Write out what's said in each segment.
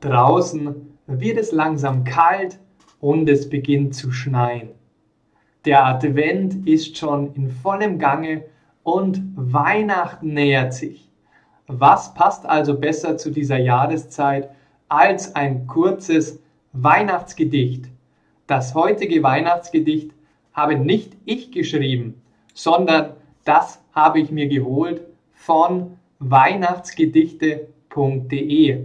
Draußen wird es langsam kalt und es beginnt zu schneien. Der Advent ist schon in vollem Gange und Weihnachten nähert sich. Was passt also besser zu dieser Jahreszeit als ein kurzes Weihnachtsgedicht? Das heutige Weihnachtsgedicht habe nicht ich geschrieben, sondern das habe ich mir geholt von weihnachtsgedichte.de.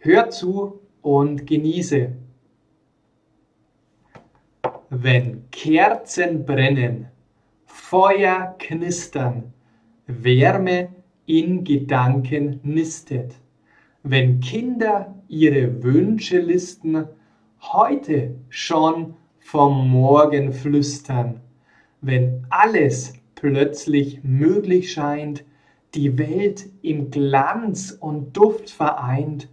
Hör zu und genieße. Wenn Kerzen brennen, Feuer knistern, Wärme in Gedanken nistet, wenn Kinder ihre Wünsche listen, heute schon vom Morgen flüstern, wenn alles plötzlich möglich scheint, die Welt im Glanz und Duft vereint,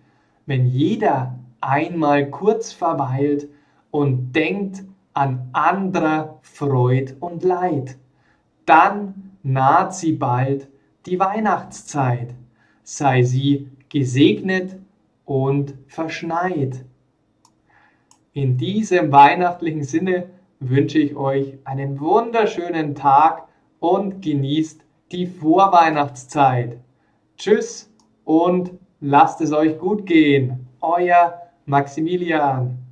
wenn jeder einmal kurz verweilt und denkt an anderer Freud und Leid. Dann naht sie bald die Weihnachtszeit, sei sie gesegnet und verschneit. In diesem weihnachtlichen Sinne wünsche ich euch einen wunderschönen Tag und genießt die Vorweihnachtszeit. Tschüss und lasst es euch gut gehen. Euer Maximilian.